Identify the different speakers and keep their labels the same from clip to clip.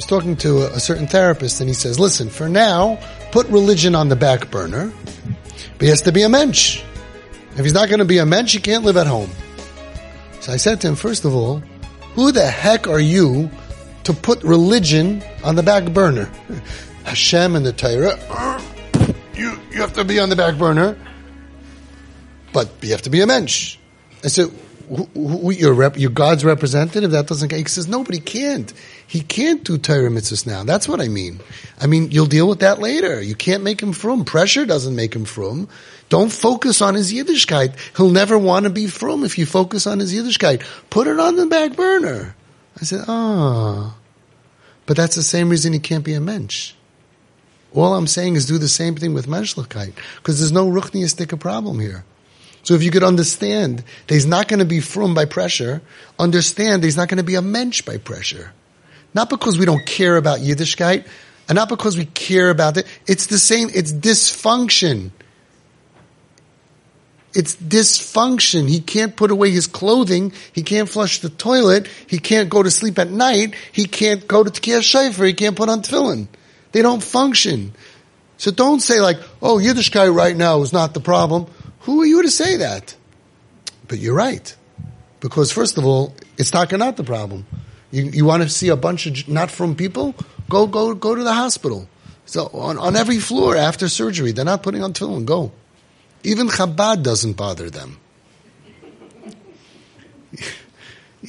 Speaker 1: was talking to a, a certain therapist and he says, listen, for now, put religion on the back burner, but he has to be a mensch. If he's not going to be a mensch, he can't live at home. So I said to him, first of all, who the heck are you to put religion on the back burner? Hashem and the Torah, you, you have to be on the back burner, but you have to be a mensch. I said, who, who, your rep, your God's representative, that doesn't, he says, nobody can't. He can't do Torah now. That's what I mean. I mean, you'll deal with that later. You can't make him frum. Pressure doesn't make him frum. Don't focus on his Yiddishkeit. He'll never want to be frum if you focus on his Yiddishkeit. Put it on the back burner. I said, ah. Oh. But that's the same reason he can't be a mensch. All I'm saying is do the same thing with menschlichkeit. Because there's no ruchniistic problem here. So if you could understand that he's not going to be frum by pressure, understand that he's not going to be a mensch by pressure. Not because we don't care about Yiddishkeit, and not because we care about it. It's the same, it's dysfunction. It's dysfunction. He can't put away his clothing. He can't flush the toilet. He can't go to sleep at night. He can't go to Tkiyah Shaifer. He can't put on tefillin. They don't function. So don't say like, oh, Yiddishkeit right now is not the problem. Who are you to say that? But you're right. Because first of all, it's not not the problem. You, you want to see a bunch of not frum people? Go, go, go to the hospital. So on, on every floor after surgery, they're not putting on tefillin. Go. Even Chabad doesn't bother them.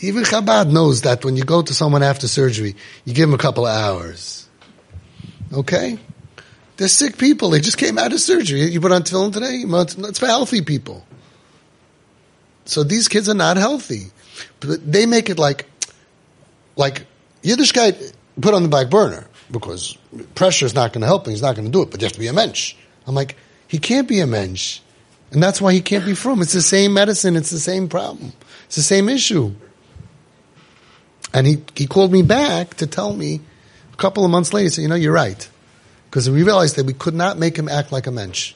Speaker 1: Even Chabad knows that when you go to someone after surgery, you give them a couple of hours. Okay? They're sick people. They just came out of surgery. You put on tefillin today? It's for healthy people. So these kids are not healthy. But they make it like, like Yiddishkeit put on the back burner because pressure is not going to help him. He's not going to do it, but you have to be a mensch. I'm like, he can't be a mensch. And that's why he can't be frum. It's the same medicine. It's the same problem. It's the same issue. And he, he called me back to tell me a couple of months later, he said, you know, you're right. Because we realized that we could not make him act like a mensch.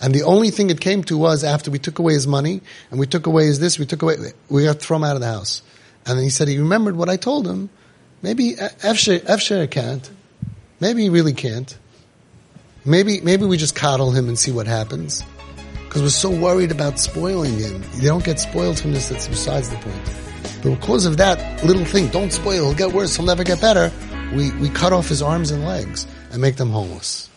Speaker 1: And the only thing it came to was after we took away his money and we took away his this, we took away, we got thrown out of the house. And then he said he remembered what I told him. Maybe Efsher can't. Maybe he really can't. Maybe, maybe we just coddle him and see what happens. Because we're so worried about spoiling him. They don't get spoiled from this, that's besides the point. But because of that little thing, don't spoil, he'll get worse, he'll never get better, we, we cut off his arms and legs and make them homeless.